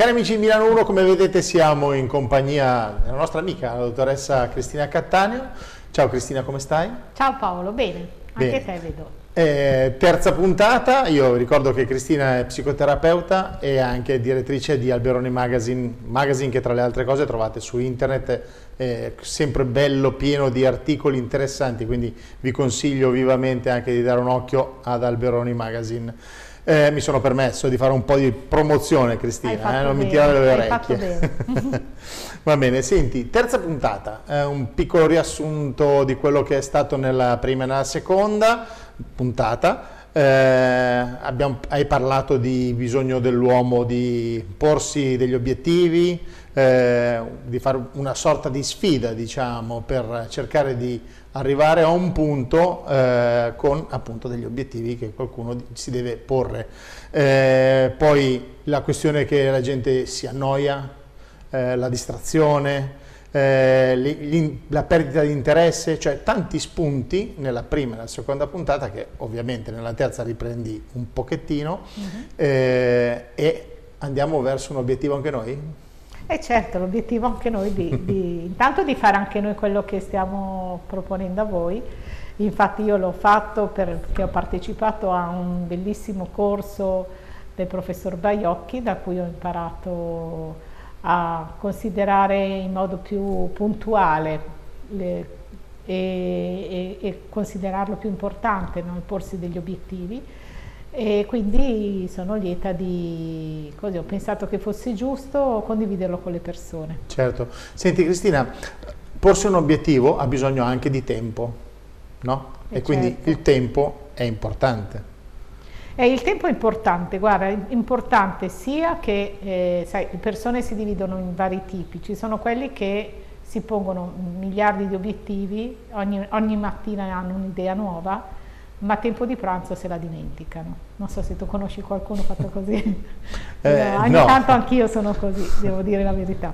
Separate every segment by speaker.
Speaker 1: Cari amici di Milano 1, come vedete siamo in compagnia della nostra amica, la dottoressa Cristina Cattaneo. Ciao Cristina, come stai?
Speaker 2: Ciao Paolo, bene, anche
Speaker 1: Bene.
Speaker 2: te vedo.
Speaker 1: Eh, terza puntata, io ricordo che Cristina è psicoterapeuta e anche direttrice di Alberoni Magazine, magazine che tra le altre cose trovate su internet, è sempre bello, pieno di articoli interessanti, quindi vi consiglio vivamente anche di dare un occhio ad Alberoni Magazine. Eh, mi sono permesso di fare un po' di promozione Cristina, eh, non mi tirare le orecchie. Va bene, senti, terza puntata, eh, un piccolo riassunto di quello che è stato nella prima e nella seconda puntata. Eh, abbiamo- hai parlato di bisogno dell'uomo di porsi degli obiettivi, eh, di fare una sorta di sfida, diciamo, per cercare di arrivare a un punto eh, con appunto degli obiettivi che qualcuno si deve porre. Eh, poi la questione che la gente si annoia, eh, la distrazione, eh, li- l'in- la perdita di interesse, cioè tanti spunti nella prima e nella seconda puntata che ovviamente nella terza riprendi un pochettino eh, e andiamo verso un obietto anche noi?
Speaker 2: E certo, l'obiettivo anche noi di, di- intanto di fare anche noi quello che stiamo proponendo a voi. Infatti io l'ho fatto perché ho partecipato a un bellissimo corso del professor Baiocchi da cui ho imparato a considerare in modo più puntuale le- e, e- e considerarlo più importante, no? il porsi degli obiettivi. E quindi sono lieta di, così ho pensato che fosse giusto condividerlo con le persone.
Speaker 1: Certo. Senti Cristina, porsi un obiettivo ha bisogno anche di tempo, no? E,
Speaker 2: Eh,
Speaker 1: quindi
Speaker 2: certo.
Speaker 1: il tempo è importante.
Speaker 2: E il tempo è importante, guarda, è importante sia che, eh, sai, le persone si dividono in vari tipi, ci sono quelli che si pongono miliardi di obiettivi, ogni, ogni mattina hanno un'idea nuova, ma a tempo di pranzo se la dimenticano. Non so se tu conosci qualcuno fatto così.
Speaker 1: Eh,
Speaker 2: ogni
Speaker 1: no.
Speaker 2: tanto anch'io sono così, devo dire la verità.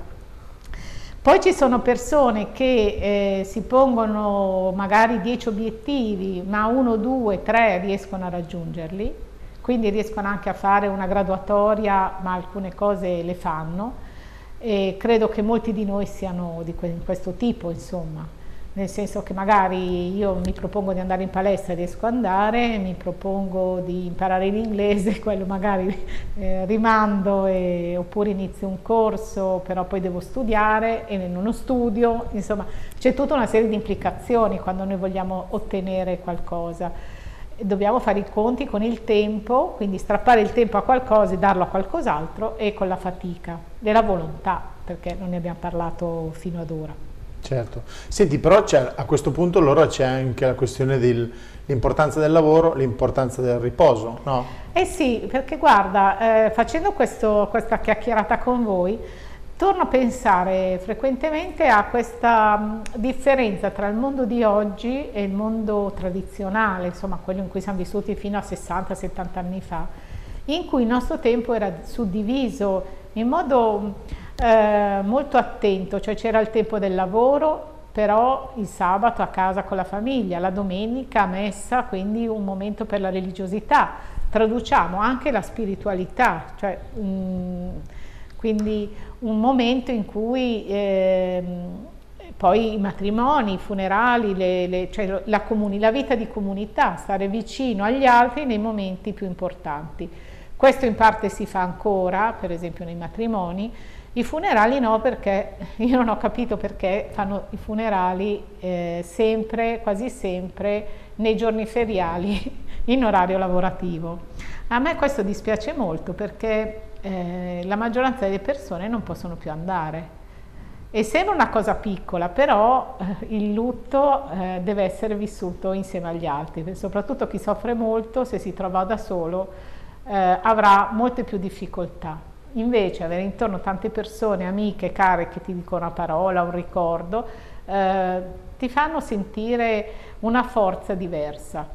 Speaker 2: Poi ci sono persone che eh, si pongono magari 10 obiettivi, ma uno, due, tre riescono a raggiungerli, quindi riescono anche a fare una graduatoria, ma alcune cose le fanno. E credo che molti di noi siano di que- questo tipo, insomma, nel senso che magari io mi propongo di andare in palestra e riesco ad andare, mi propongo di imparare l'inglese, quello magari eh, rimando e- oppure inizio un corso, però poi devo studiare e non studio, insomma c'è tutta una serie di implicazioni quando noi vogliamo ottenere qualcosa. Dobbiamo fare i conti con il tempo, quindi strappare il tempo a qualcosa e darlo a qualcos'altro e con la fatica, della volontà, perché non ne abbiamo parlato fino ad ora.
Speaker 1: Certo. Senti, però a questo punto allora c'è anche la questione dell'importanza del lavoro, l'importanza del riposo, no?
Speaker 2: Eh sì, perché guarda, eh, facendo questo- questa chiacchierata con voi, torno a pensare frequentemente a questa mh, differenza tra il mondo di oggi e il mondo tradizionale, insomma quello in cui siamo vissuti fino a 60-70 anni fa, in cui il nostro tempo era suddiviso in modo eh, molto attento, cioè c'era il tempo del lavoro, però il sabato a casa con la famiglia, la domenica a messa, quindi un momento per la religiosità. Traduciamo anche la spiritualità, cioè mm, quindi un momento in cui ehm, poi i matrimoni, i funerali, le- le- cioè la, la vita di comunità, stare vicino agli altri nei momenti più importanti. Questo in parte si fa ancora, per esempio nei matrimoni, i funerali no perché io non ho capito perché fanno i funerali eh, sempre, quasi sempre, nei giorni feriali in orario lavorativo. A me questo dispiace molto perché eh, la maggioranza delle persone non possono più andare. E sembra una cosa piccola, però eh, il lutto eh, deve essere vissuto insieme agli altri, soprattutto chi soffre molto, se si trova da solo, eh, avrà molte più difficoltà. Invece avere intorno tante persone, amiche, care, che ti dicono una parola, un ricordo, eh, ti fanno sentire una forza diversa.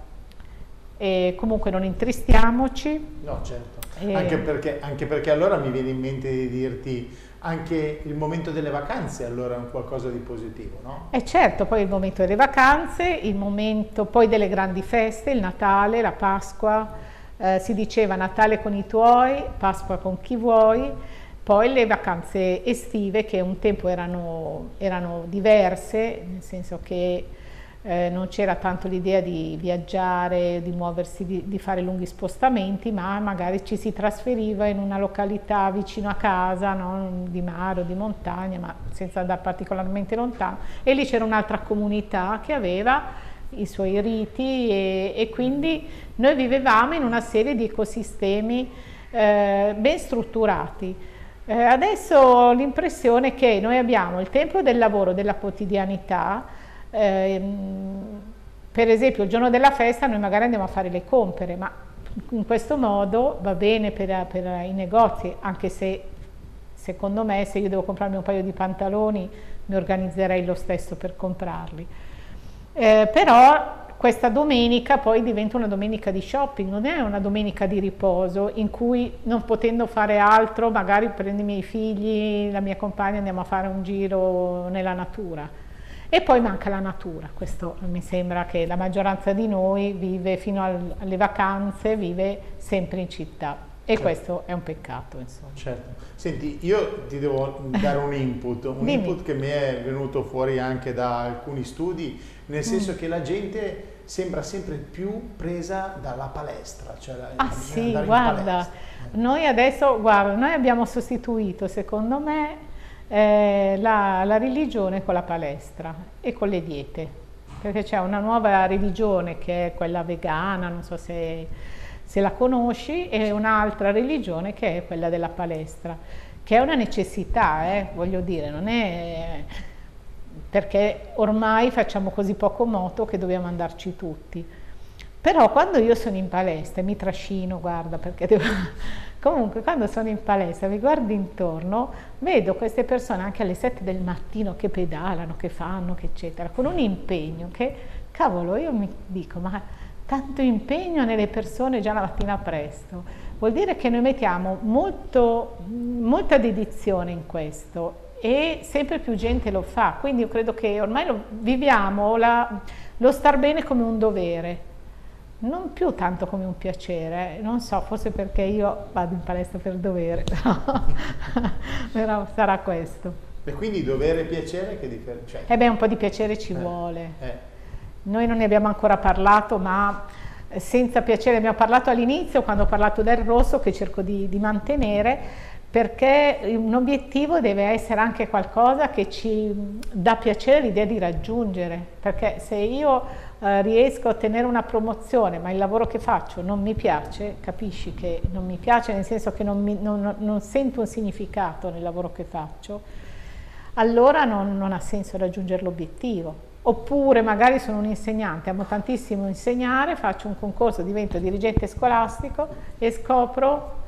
Speaker 2: E comunque non intristiamoci.
Speaker 1: No, certo.
Speaker 2: Eh.
Speaker 1: Anche, perché, anche perché allora mi viene in mente di dirti anche il momento delle vacanze allora è un qualcosa di positivo, no?
Speaker 2: E certo, poi il momento delle vacanze, il momento poi delle grandi feste, il Natale, la Pasqua, eh, si diceva Natale con i tuoi, Pasqua con chi vuoi, Poi le vacanze estive che un tempo erano, erano diverse, nel senso che eh, non c'era tanto l'idea di viaggiare, di muoversi, di, di, fare lunghi spostamenti, ma magari ci si trasferiva in una località vicino a casa, no? di mare o di montagna, ma senza andare particolarmente lontano, e lì c'era un'altra comunità che aveva i suoi riti e, e, quindi noi vivevamo in una serie di ecosistemi eh, ben strutturati. Eh, adesso ho l'impressione che noi abbiamo il tempo del lavoro, della quotidianità, eh, per esempio il giorno della festa noi magari andiamo a fare le compere, ma in questo modo va bene per, per i negozi, anche se secondo me se io devo comprarmi un paio di pantaloni mi organizzerei lo stesso per comprarli. Eh, però questa domenica poi diventa una domenica di shopping, non è una domenica di riposo in cui non potendo fare altro magari prendo i miei figli, la mia compagna andiamo a fare un giro nella natura. E poi manca la natura, questo mi sembra che la maggioranza di noi vive fino alle vacanze, vive sempre in città. E certo. questo è un peccato, insomma.
Speaker 1: Certo. Senti, io ti devo dare un input, un Dimmi. input che mi è venuto fuori anche da alcuni studi, nel senso mm. che la gente sembra sempre più presa dalla palestra. Cioè
Speaker 2: ah sì, guarda, noi adesso, guarda, noi abbiamo sostituito, secondo me, eh, la, la religione con la palestra e con le diete, perché c'è una nuova religione che è quella vegana, non so se se la conosci, e un'altra religione che è quella della palestra, che è una necessità, eh, voglio dire, non è perché ormai facciamo così poco moto che dobbiamo andarci tutti. Però quando io sono in palestra, mi trascino, guarda, perché devo... Comunque, quando sono in palestra, mi guardo intorno, vedo queste persone anche alle 7 del mattino che pedalano, che fanno, che eccetera, con un impegno che, cavolo, io mi dico, ma tanto impegno nelle persone già la mattina presto. Vuol dire che noi mettiamo molto, molta dedizione in questo e sempre più gente lo fa, quindi io credo che ormai lo, viviamo la, lo star bene come un dovere, non più tanto come un piacere, non so, forse perché io vado in palestra per dovere, però sarà questo.
Speaker 1: E quindi dovere e piacere che differenza?
Speaker 2: Cioè... Eh beh, un po' di piacere ci eh, vuole. Eh. Noi non ne abbiamo ancora parlato, ma senza piacere abbiamo parlato all'inizio, quando ho parlato del rosso, che cerco di, di mantenere, perché un obiettivo deve essere anche qualcosa che ci dà piacere l'idea di raggiungere, perché se io eh, riesco a ottenere una promozione ma il lavoro che faccio non mi piace, capisci che non mi piace nel senso che non, mi, non, non sento un significato nel lavoro che faccio, allora non, non ha senso raggiungere l'obiettivo. Oppure magari sono un insegnante, amo tantissimo insegnare, faccio un concorso, divento dirigente scolastico e scopro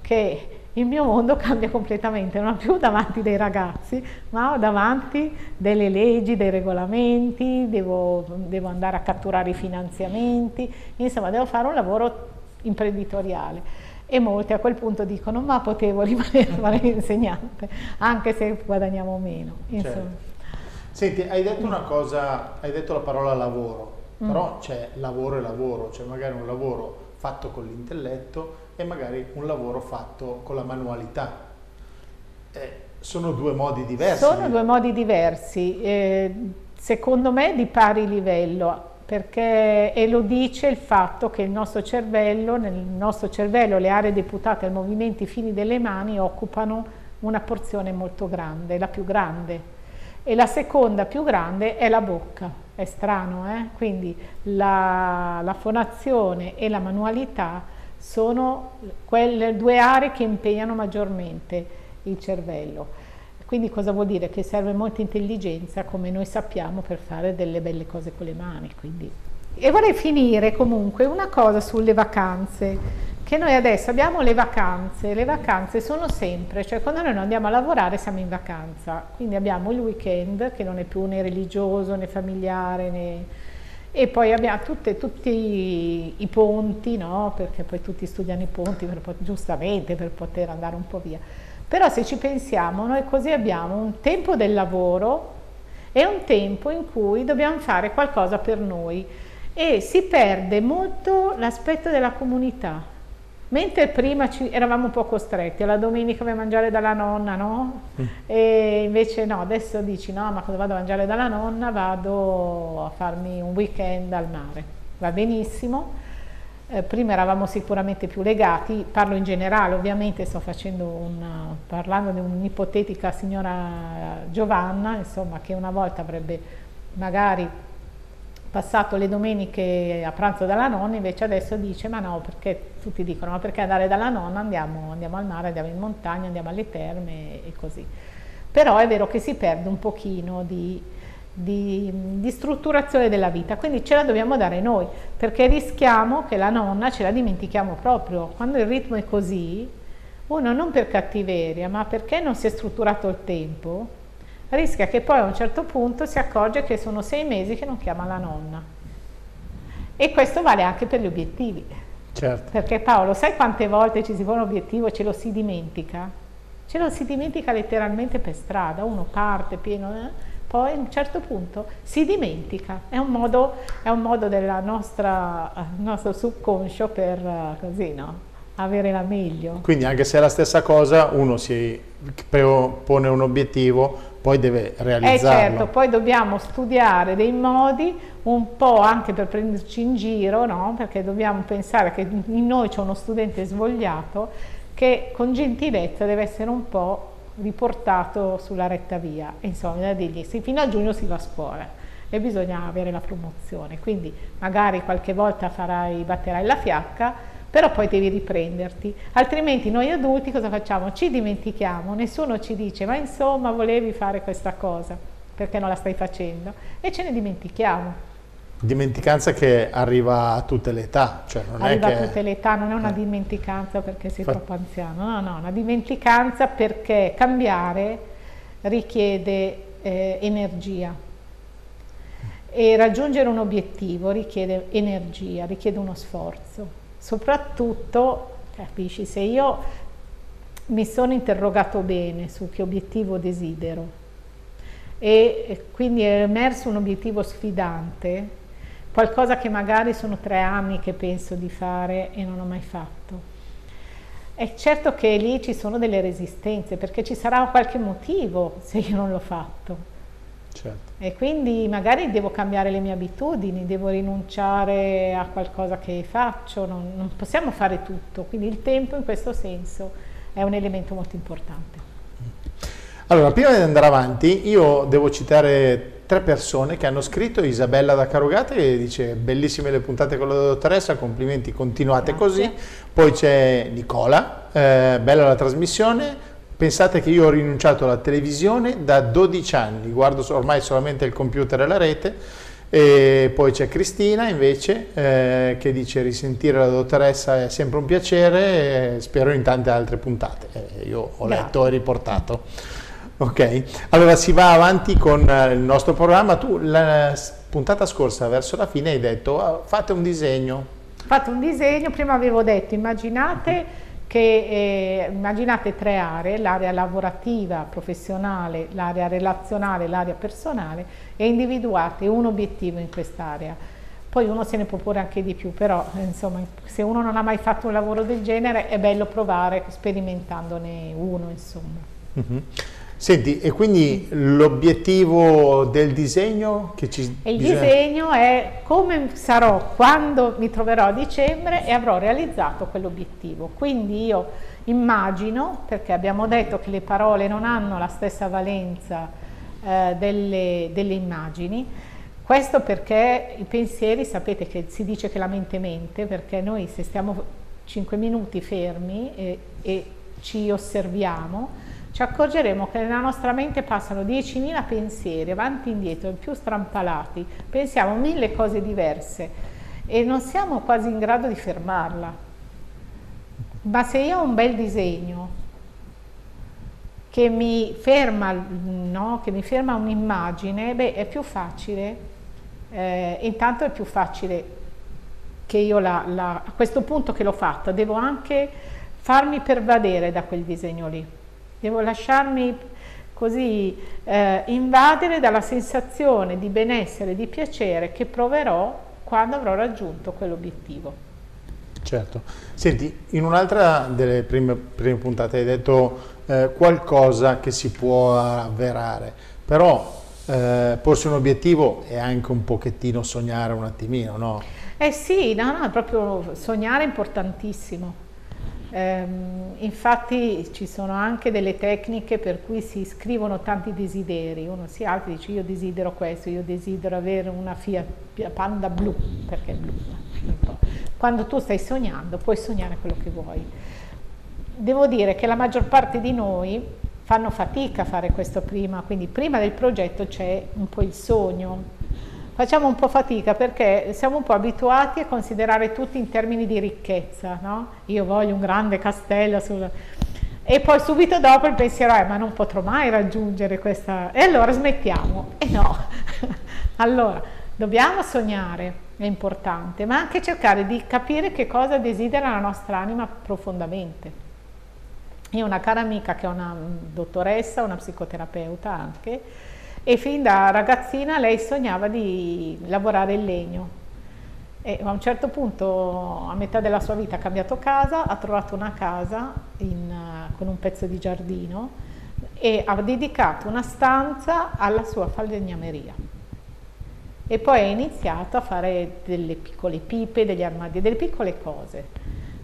Speaker 2: che il mio mondo cambia completamente, non ho più davanti dei ragazzi, ma ho davanti delle leggi, dei regolamenti, devo, devo andare a catturare i finanziamenti, insomma devo fare un lavoro imprenditoriale e molti a quel punto dicono ma potevo rimanere a fare insegnante anche se guadagniamo meno. Insomma. Certo.
Speaker 1: Senti, hai detto una cosa, hai detto la parola lavoro, mm. però c'è lavoro e lavoro, c'è magari un lavoro fatto con l'intelletto e magari un lavoro fatto con la manualità. Eh, sono due modi diversi.
Speaker 2: Sono due modi diversi, eh, secondo me di pari livello, perché, e lo dice il fatto che il nostro cervello, nel nostro cervello le aree deputate ai movimenti fini delle mani occupano una porzione molto grande, la più grande e la seconda più grande è la bocca, è strano, eh? quindi la, la fonazione e la manualità sono quelle due aree che impegnano maggiormente il cervello. Quindi cosa vuol dire? Che serve molta intelligenza, come noi sappiamo, per fare delle belle cose con le mani. Quindi. E vorrei finire comunque una cosa sulle vacanze che noi adesso abbiamo le vacanze, le vacanze sono sempre, cioè quando noi non andiamo a lavorare siamo in vacanza, quindi abbiamo il weekend che non è più né religioso né familiare né... e poi abbiamo tutte, tutti i, ponti, no? perché poi tutti studiano i ponti per, giustamente per poter andare un po' via. Però se ci pensiamo, noi così abbiamo un tempo del lavoro e un tempo in cui dobbiamo fare qualcosa per noi e si perde molto l'aspetto della comunità Mentre prima ci, eravamo un po' costretti, alla domenica vai a mangiare dalla nonna, no? Mm. E invece no, adesso dici no, ma cosa vado a mangiare dalla nonna? Vado a farmi un weekend al mare. Va benissimo. Eh, prima eravamo sicuramente più legati, parlo in generale, ovviamente sto facendo un, parlando di un'ipotetica signora Giovanna, insomma, che una volta avrebbe magari passato le domeniche a pranzo dalla nonna, invece adesso dice ma no, perché tutti dicono ma perché andare dalla nonna, andiamo, andiamo al mare, andiamo in montagna, andiamo alle terme e così. Però è vero che si perde un pochino di, di, di, strutturazione della vita, quindi ce la dobbiamo dare noi, perché rischiamo che la nonna ce la dimentichiamo proprio. Quando il ritmo è così, uno non per cattiveria, ma perché non si è strutturato il tempo, rischia che poi a un certo punto si accorge che sono sei mesi che non chiama la nonna. E questo vale anche per gli obiettivi. Certo. Perché Paolo, sai quante volte ci si pone un obiettivo e ce lo si dimentica? Ce lo si dimentica letteralmente per strada, uno parte pieno, eh? poi a un certo punto si dimentica. È un modo, è un modo del nostro subconscio per uh, così, no? avere la meglio.
Speaker 1: Quindi anche se è la stessa cosa, uno si pone un obiettivo, poi deve realizzarlo.
Speaker 2: Eh certo, poi dobbiamo studiare dei modi un po' anche per prenderci in giro, no? perché dobbiamo pensare che in noi c'è uno studente svogliato che con gentilezza deve essere un po' riportato sulla retta via. Insomma, da dirgli, sì, fino a giugno si va a scuola e bisogna avere la promozione, quindi magari qualche volta farai, batterai la fiacca, però poi devi riprenderti, altrimenti noi adulti cosa facciamo? Ci dimentichiamo, nessuno ci dice ma insomma volevi fare questa cosa, perché non la stai facendo e ce ne dimentichiamo.
Speaker 1: Dimenticanza che arriva a tutte le età, cioè non
Speaker 2: arriva
Speaker 1: è che...
Speaker 2: a tutte le età, non è una eh. dimenticanza perché sei Fa... troppo anziano, no, no, una dimenticanza perché cambiare richiede eh, energia e raggiungere un obiettivo richiede energia, richiede uno sforzo soprattutto, capisci, se io mi sono interrogato bene su che obiettivo desidero e quindi è emerso un obiettivo sfidante, qualcosa che magari sono tre anni che penso di fare e non ho mai fatto. È certo che lì ci sono delle resistenze perché ci sarà qualche motivo se io non l'ho fatto. Certo. E quindi magari devo cambiare le mie abitudini, devo rinunciare a qualcosa che faccio, non, non possiamo fare tutto, quindi il tempo in questo senso è un elemento molto importante.
Speaker 1: Allora, prima di andare avanti, io devo citare tre persone che hanno scritto, Isabella da Carugate che dice bellissime le puntate con la dottoressa, complimenti, continuate Grazie. così, poi c'è Nicola, eh, bella la trasmissione, Pensate che io ho rinunciato alla televisione da 12 anni, guardo ormai solamente il computer e la rete, e poi c'è Cristina invece eh, che dice risentire la dottoressa è sempre un piacere, e spero in tante altre puntate. Eh, io ho letto e riportato. Ok, allora si va avanti con eh, il nostro programma. Tu la puntata scorsa, verso la fine, hai detto ah, fate un disegno.
Speaker 2: Fate un disegno, prima avevo detto immaginate che eh, immaginate tre aree, l'area lavorativa, professionale, l'area relazionale, l'area personale e individuate un obiettivo in quest'area. Poi uno se ne può porre anche di più, però insomma se uno non ha mai fatto un lavoro del genere è bello provare sperimentandone uno insomma.
Speaker 1: Mm -hmm. Senti, e quindi l'obiettivo del disegno che ci...
Speaker 2: Il bisogna... disegno è come sarò quando mi troverò a dicembre e avrò realizzato quell'obiettivo. Quindi io immagino, perché abbiamo detto che le parole non hanno la stessa valenza eh, delle, delle immagini, questo perché i pensieri, sapete che si dice che la mente mente, perché noi se stiamo 5 minuti fermi e, e ci osserviamo, ci accorgeremo che nella nostra mente passano 10.000 pensieri avanti e indietro, più strampalati, pensiamo mille cose diverse e non siamo quasi in grado di fermarla. Ma se io ho un bel disegno che mi ferma, no? ferma un'immagine, beh, è più facile, eh, intanto è più facile che io la, la, a questo punto che l'ho fatta, devo anche farmi pervadere da quel disegno lì Devo lasciarmi così eh, invadere dalla sensazione di benessere, di piacere che proverò quando avrò raggiunto quell'obiettivo.
Speaker 1: Certo. Senti, in un'altra delle prime, prime, puntate hai detto eh, qualcosa che si può avverare, però eh, porsi un obiettivo è anche un pochettino sognare un attimino, no?
Speaker 2: Eh sì, no, no, proprio sognare è importantissimo. Eh, infatti ci sono anche delle tecniche per cui si scrivono tanti desideri, uno si alza e dice io desidero questo, io desidero avere una Fiat Panda blu, perché è blu. Quando tu stai sognando puoi sognare quello che vuoi. Devo dire che la maggior parte di noi fanno fatica a fare questo prima, quindi prima del progetto c'è un po' il sogno, facciamo un po' fatica perché siamo un po' abituati a considerare tutti in termini di ricchezza, no? Io voglio un grande castello sul... e poi subito dopo il pensiero è ma non potrò mai raggiungere questa... e allora smettiamo. E no, allora dobbiamo sognare, è importante, ma anche cercare di capire che cosa desidera la nostra anima profondamente. Io ho una cara amica che è una dottoressa, una psicoterapeuta anche, e fin da ragazzina lei sognava di lavorare in legno. E a un certo punto, a metà della sua vita, ha cambiato casa, ha trovato una casa in, con un pezzo di giardino e ha dedicato una stanza alla sua falegnameria. E poi ha iniziato a fare delle piccole pipe, degli armadi, delle piccole cose,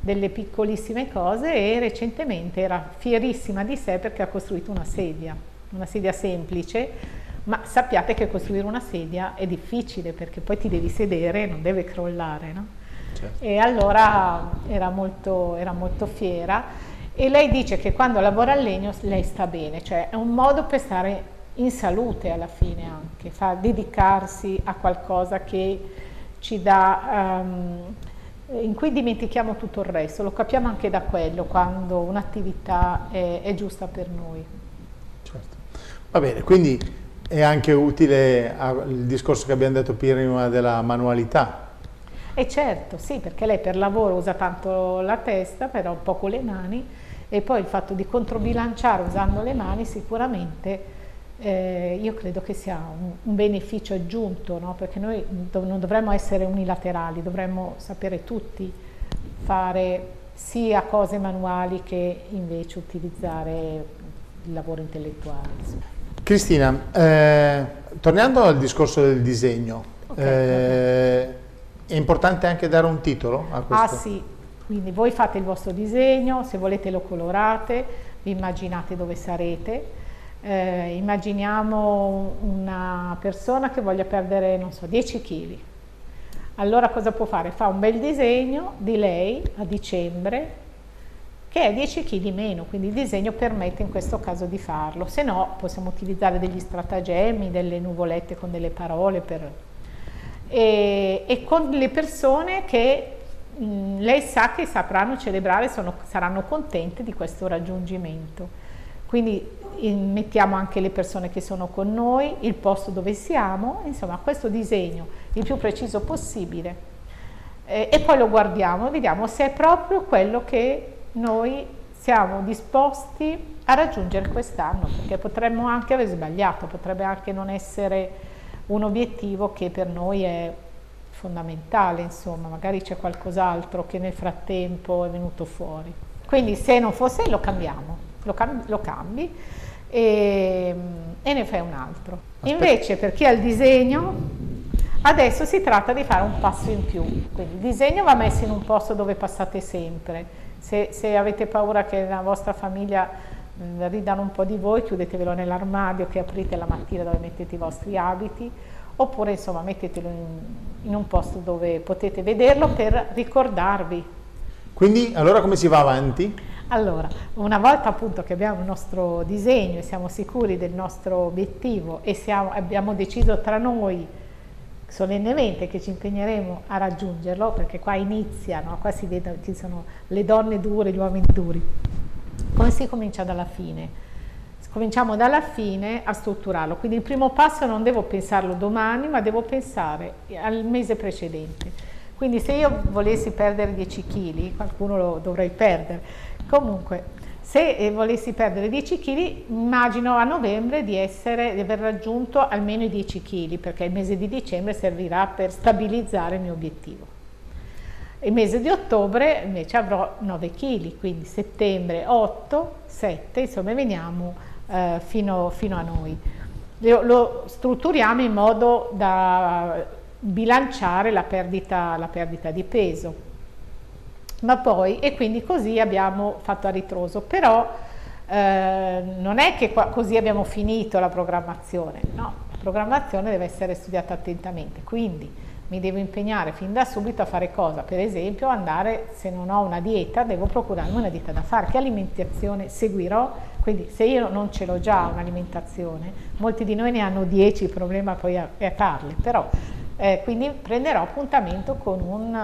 Speaker 2: delle piccolissime cose e recentemente era fierissima di sé perché ha costruito una sedia, una sedia semplice ma sappiate che costruire una sedia è difficile perché poi ti devi sedere e non deve crollare. No? Certo. E allora era molto, era molto fiera e lei dice che quando lavora al legno lei sta bene, cioè è un modo per stare in salute alla fine anche, fa dedicarsi a qualcosa che ci dà, um, in cui dimentichiamo tutto il resto, lo capiamo anche da quello quando un'attività è, è giusta per noi.
Speaker 1: Certo. Va bene, quindi è anche utile il discorso che abbiamo detto prima della manualità.
Speaker 2: E certo, sì, perché lei per lavoro usa tanto la testa, però poco le mani, e poi il fatto di controbilanciare usando le mani sicuramente eh, io credo che sia un, un beneficio aggiunto, no? perché noi dov non dovremmo essere unilaterali, dovremmo sapere tutti fare sia cose manuali che invece utilizzare il lavoro intellettuale.
Speaker 1: Cristina, eh, tornando al discorso del disegno, okay, eh, okay. è importante anche dare un titolo a questo?
Speaker 2: Ah sì, quindi voi fate il vostro disegno, se volete lo colorate, vi immaginate dove sarete, eh, immaginiamo una persona che voglia perdere, non so, 10 kg. Allora cosa può fare? Fa un bel disegno di lei a dicembre, che è 10 kg meno, quindi il disegno permette in questo caso di farlo, se no possiamo utilizzare degli stratagemmi, delle nuvolette con delle parole per... e, e con le persone che mh, lei sa che sapranno celebrare, sono, saranno contente di questo raggiungimento. Quindi in, mettiamo anche le persone che sono con noi, il posto dove siamo, insomma questo disegno il più preciso possibile e poi lo guardiamo e vediamo se è proprio quello che noi siamo disposti a raggiungere quest'anno, perché potremmo anche aver sbagliato, potrebbe anche non essere un obiettivo che per noi è fondamentale, insomma, magari c'è qualcos'altro che nel frattempo è venuto fuori. Quindi se non fosse lo cambiamo, lo, cam lo cambi e, e, ne fai un altro. Aspetta. Invece per chi ha il disegno, adesso si tratta di fare un passo in più, quindi il disegno va messo in un posto dove passate sempre, se, se avete paura che la vostra famiglia mh, mm, ridano un po' di voi, chiudetevelo nell'armadio che aprite la mattina dove mettete i vostri abiti, oppure insomma mettetelo in, in un posto dove potete vederlo per ricordarvi.
Speaker 1: Quindi allora come si va avanti?
Speaker 2: Allora, una volta appunto che abbiamo il nostro disegno e siamo sicuri del nostro obiettivo e siamo, abbiamo deciso tra noi solennemente che ci impegneremo a raggiungerlo, perché qua inizia, no? qua si vede, ci sono le donne dure, gli uomini duri. Come si comincia dalla fine? Cominciamo dalla fine a strutturarlo, quindi il primo passo non devo pensarlo domani, ma devo pensare al mese precedente. Quindi se io volessi perdere 10 kg, qualcuno lo dovrei perdere, comunque se eh, volessi perdere 10 kg, immagino a novembre di, essere, di aver raggiunto almeno i 10 kg, perché il mese di dicembre servirà per stabilizzare il mio obiettivo. Il mese di ottobre invece avrò 9 kg, quindi settembre 8, 7, insomma veniamo eh, fino, fino, a noi. Lo, lo, strutturiamo in modo da bilanciare la perdita, la perdita di peso. Ma poi, e quindi così abbiamo fatto a ritroso, però eh, non è che qua, così abbiamo finito la programmazione, no, la programmazione deve essere studiata attentamente, quindi mi devo impegnare fin da subito a fare cosa? Per esempio andare, se non ho una dieta, devo procurarmi una dieta da fare, che alimentazione seguirò, quindi se io non ce l'ho già un'alimentazione, molti di noi ne hanno 10, il problema poi è farle, però eh, quindi prenderò appuntamento con un,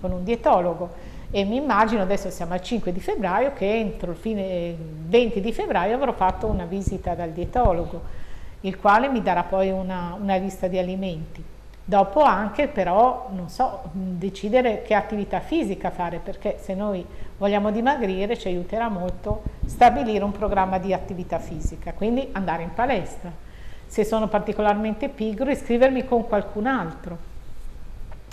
Speaker 2: con un dietologo e mi immagino, adesso siamo al 5 di febbraio, che entro il fine 20 di febbraio avrò fatto una visita dal dietologo, il quale mi darà poi una, una lista di alimenti. Dopo anche però, non so, decidere che attività fisica fare, perché se noi vogliamo dimagrire ci aiuterà molto stabilire un programma di attività fisica, quindi andare in palestra. Se sono particolarmente pigro, iscrivermi con qualcun altro.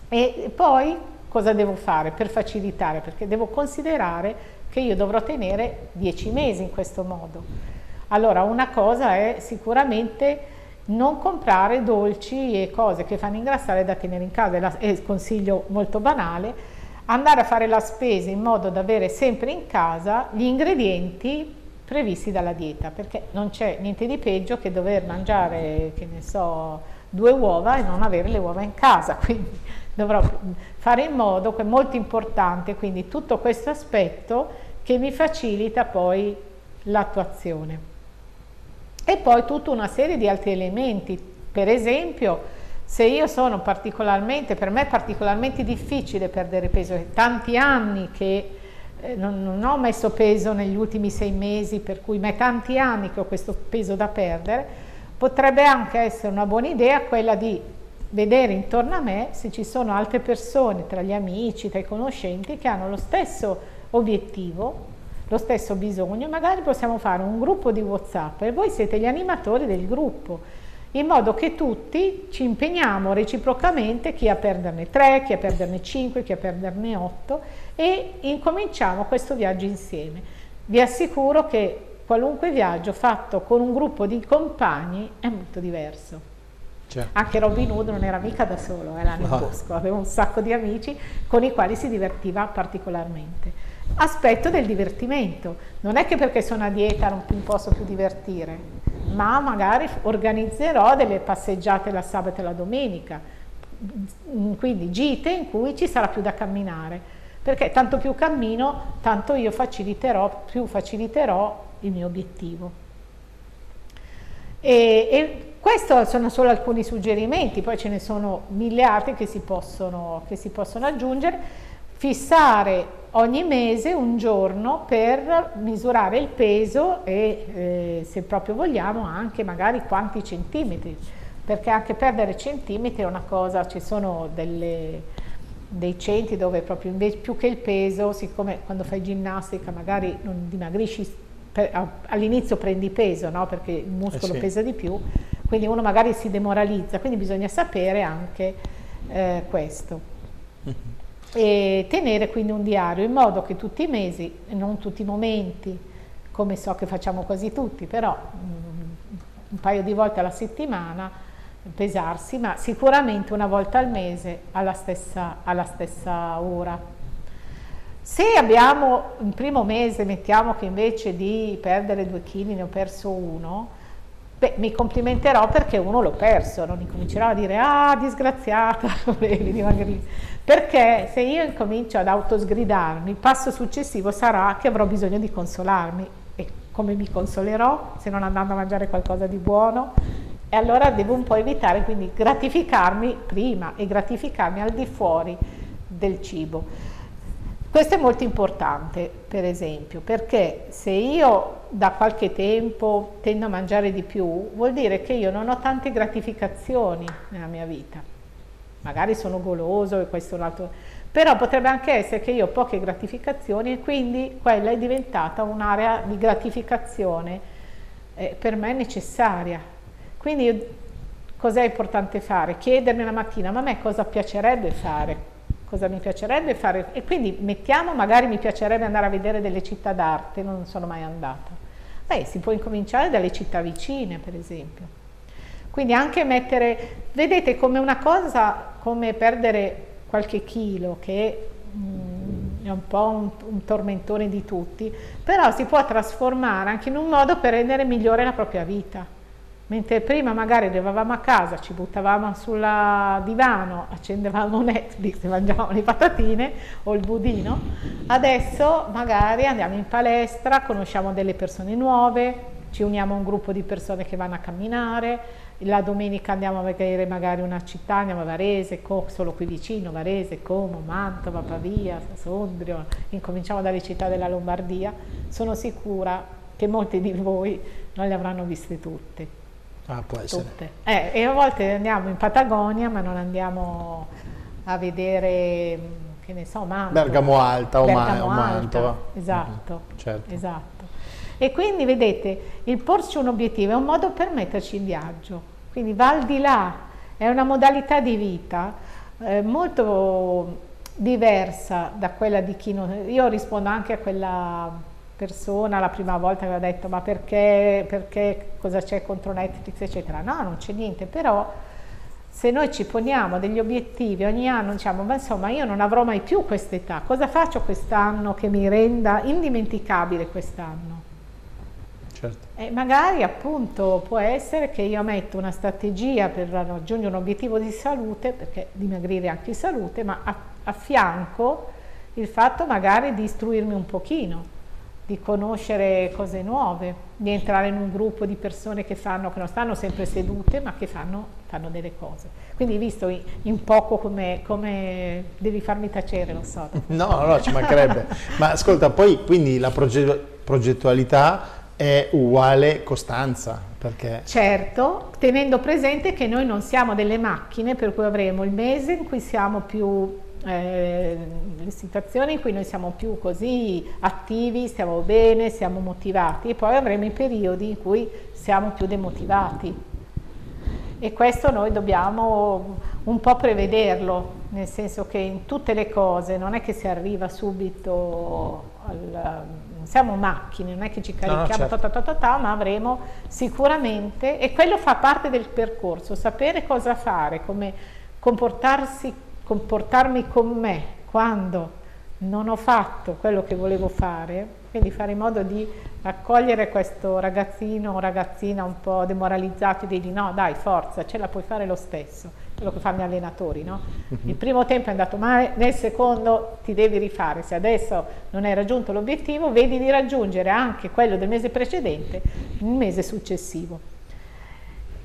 Speaker 2: E poi cosa devo fare per facilitare? Perché devo considerare che io dovrò tenere 10 mesi in questo modo. Allora una cosa è sicuramente non comprare dolci e cose che fanno ingrassare da tenere in casa, è il consiglio molto banale, andare a fare la spesa in modo da avere sempre in casa gli ingredienti previsti dalla dieta, perché non c'è niente di peggio che dover mangiare, che ne so, due uova e non avere le uova in casa, quindi dovrò fare in modo, che è molto importante, quindi tutto questo aspetto che mi facilita poi l'attuazione. E poi tutta una serie di altri elementi, per esempio se io sono particolarmente, per me è particolarmente difficile perdere peso, tanti anni che eh, non, ho messo peso negli ultimi sei mesi, per cui ma è tanti anni che ho questo peso da perdere, potrebbe anche essere una buona idea quella di vedere intorno a me se ci sono altre persone, tra gli amici, tra i conoscenti, che hanno lo stesso obiettivo, lo stesso bisogno, magari possiamo fare un gruppo di Whatsapp e voi siete gli animatori del gruppo, in modo che tutti ci impegniamo reciprocamente, chi a perderne 3, chi a perderne 5, chi a perderne 8 e incominciamo questo viaggio insieme. Vi assicuro che qualunque viaggio fatto con un gruppo di compagni è molto diverso. Certo. Anche Robin Hood non era mica da solo, era nel no. bosco, aveva un sacco di amici con i quali si divertiva particolarmente. Aspetto del divertimento, non è che perché sono a dieta non mi posso più divertire, ma magari organizzerò delle passeggiate la sabato e la domenica, quindi gite in cui ci sarà più da camminare, perché tanto più cammino, tanto io faciliterò, più faciliterò il mio obiettivo. E, e questi sono solo alcuni suggerimenti, poi ce ne sono miliardi che si possono, che si possono aggiungere. Fissare ogni mese un giorno per misurare il peso e eh, se proprio vogliamo anche magari quanti centimetri, perché anche perdere centimetri è una cosa, ci sono delle, dei centri dove proprio invece più che il peso, siccome quando fai ginnastica magari non dimagrisci, all'inizio prendi peso no? perché il muscolo eh sì. pesa di più, quindi uno magari si demoralizza, quindi bisogna sapere anche eh, questo. E tenere quindi un diario in modo che tutti i mesi, non tutti i momenti, come so che facciamo quasi tutti, però mm, un paio di volte alla settimana pesarsi, ma sicuramente una volta al mese alla stessa, alla stessa ora. Se abbiamo il primo mese, mettiamo che invece di perdere due kg ne ho perso uno, Beh, mi complimenterò perché uno l'ho perso, non incomincerò a dire ah disgraziata, perché se io incomincio ad autosgridarmi, il passo successivo sarà che avrò bisogno di consolarmi e come mi consolerò se non andando a mangiare qualcosa di buono? E allora devo un po' evitare quindi gratificarmi prima e gratificarmi al di fuori del cibo. Questo è molto importante, per esempio, perché se io da qualche tempo tendo a mangiare di più, vuol dire che io non ho tante gratificazioni nella mia vita. Magari sono goloso e questo è un. Però potrebbe anche essere che io ho poche gratificazioni e quindi quella è diventata un'area di gratificazione eh, per me necessaria. Quindi cos'è importante fare? Chiedermi la mattina, ma a me cosa piacerebbe fare? cosa mi piacerebbe fare e quindi mettiamo magari mi piacerebbe andare a vedere delle città d'arte, non sono mai andata. Beh, si può incominciare dalle città vicine, per esempio. Quindi anche mettere, vedete come una cosa, come perdere qualche chilo, che mm, è un po' un, un, tormentone di tutti, però si può trasformare anche in un modo per rendere migliore la propria vita. Mentre prima magari arrivavamo a casa, ci buttavamo sul divano, accendevamo Netflix e mangiavamo le patatine o il budino, adesso magari andiamo in palestra, conosciamo delle persone nuove, ci uniamo a un gruppo di persone che vanno a camminare, la domenica andiamo a vedere magari una città, andiamo a Varese, solo qui vicino, Varese, Como, Mantova, Pavia, Sondrio, incominciamo dalle città della Lombardia, sono sicura che molti di voi non le avranno viste tutte.
Speaker 1: Ah, può essere.
Speaker 2: Tutte. Eh, e a volte andiamo in Patagonia, ma non andiamo a vedere, che ne so, Mantova.
Speaker 1: Bergamo Alta o, Bergamo Ma Mantova.
Speaker 2: Esatto, mm, certo. esatto. E quindi vedete, il porci un obiettivo è un modo per metterci in viaggio, quindi va al di là, è una modalità di vita eh, molto diversa da quella di chi non... Io rispondo anche a quella persona la prima volta che aveva detto ma perché, perché cosa c'è contro Netflix? eccetera. No non c'è niente però se noi ci poniamo degli obiettivi ogni anno diciamo ma insomma io non avrò mai più questa età cosa faccio quest'anno che mi renda indimenticabile quest'anno? Certo. e magari appunto può essere che io metto una strategia per raggiungere un obiettivo di salute perché dimagrire anche di salute ma a, a fianco il fatto magari di istruirmi un pochino di conoscere cose nuove, di entrare in un gruppo di persone che fanno, che non stanno sempre sedute, ma che fanno, fanno delle cose. Quindi visto in, in poco come, come, devi farmi tacere, lo so.
Speaker 1: No, no, ci mancherebbe. ma ascolta, poi quindi la proge progettualità è uguale costanza, perché...
Speaker 2: Certo, tenendo presente che noi non siamo delle macchine, per cui avremo il mese in cui siamo più eh, le situazioni in cui noi siamo più così attivi, stiamo bene, siamo motivati e poi avremo i periodi in cui siamo più demotivati. E questo noi dobbiamo un po' prevederlo, nel senso che in tutte le cose non è che si arriva subito al, siamo macchine, non è che ci carichiamo, no, certo. ta, ta, ta, ma avremo sicuramente, e quello fa parte del percorso, sapere cosa fare, come comportarsi comportarmi con me quando non ho fatto quello che volevo fare, quindi fare in modo di accogliere questo ragazzino o ragazzina un po' demoralizzato e dirgli no dai forza, ce la puoi fare lo stesso, quello che fanno gli allenatori, no? Mhm. Il primo tempo è andato male, nel secondo ti devi rifare, se adesso non hai raggiunto l'obiettivo vedi di raggiungere anche quello del mese precedente il mese successivo.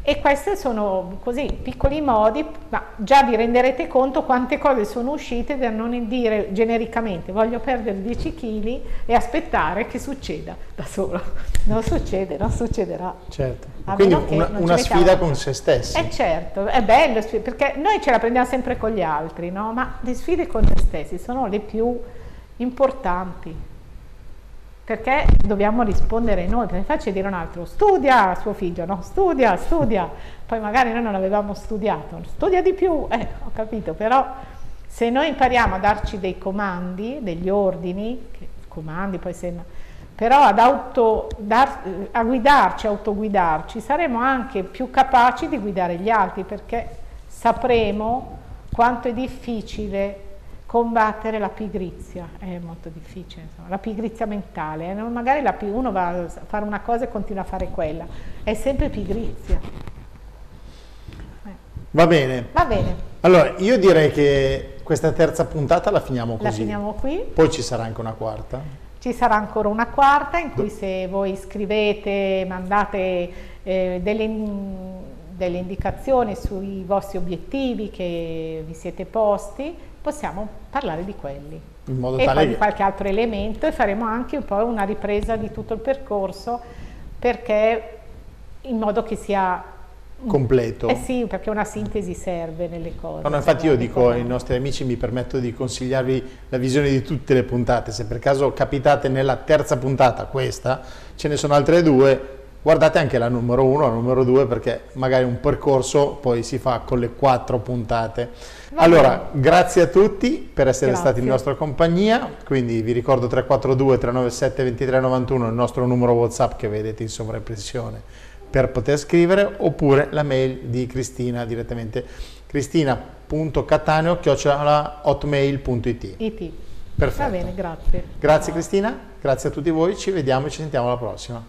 Speaker 2: E questi sono così piccoli modi, ma già vi renderete conto quante cose sono uscite da non dire genericamente voglio perdere 10 kg e aspettare che succeda da solo. Non succede, non succederà.
Speaker 1: Certo. Quindi una, una sfida con se stessi.
Speaker 2: Eh certo, è bello, perché noi ce la prendiamo sempre con gli altri, no? ma le sfide con noi stessi sono le più importanti perché dobbiamo rispondere noi, perché facile dire un altro, studia suo figlio, no? Studia, studia, poi magari noi non avevamo studiato, studia di più, eh, ho capito, però se noi impariamo a darci dei comandi, degli ordini, comandi poi sembra, però ad auto, dar, a guidarci, autoguidarci, saremo anche più capaci di guidare gli altri, perché sapremo quanto è difficile combattere la pigrizia, è molto difficile, insomma. la pigrizia mentale, eh? magari la, uno va a fare una cosa e continua a fare quella, è sempre pigrizia.
Speaker 1: Eh. Va bene.
Speaker 2: Va bene.
Speaker 1: Allora, io direi che questa terza puntata la finiamo così.
Speaker 2: La finiamo qui.
Speaker 1: Poi ci sarà anche una quarta.
Speaker 2: Ci sarà ancora una quarta in cui se voi scrivete, mandate eh, delle, delle indicazioni sui vostri obiettivi che vi siete posti, possiamo parlare di quelli. In modo e poi di qualche altro elemento e faremo anche un po' una ripresa di tutto il percorso perché in modo che sia
Speaker 1: completo.
Speaker 2: Eh sì, perché una sintesi serve nelle cose.
Speaker 1: No, no, infatti io dico ai nostri amici, mi permetto di consigliarvi la visione di tutte le puntate, se per caso capitate nella terza puntata, questa, ce ne sono altre due, guardate anche la numero 1, la numero 2 perché magari un percorso poi si fa con le quattro puntate. Allora, grazie a tutti per essere grazie. stati in nostra compagnia, quindi vi ricordo 342 397 2391 il nostro numero WhatsApp che vedete in sovraimpressione per poter scrivere oppure la mail di Cristina direttamente cristina.cattaneo.hotmail.it
Speaker 2: Perfetto. Va bene, grazie.
Speaker 1: Grazie Cristina, grazie a tutti voi, ci vediamo e ci sentiamo alla prossima.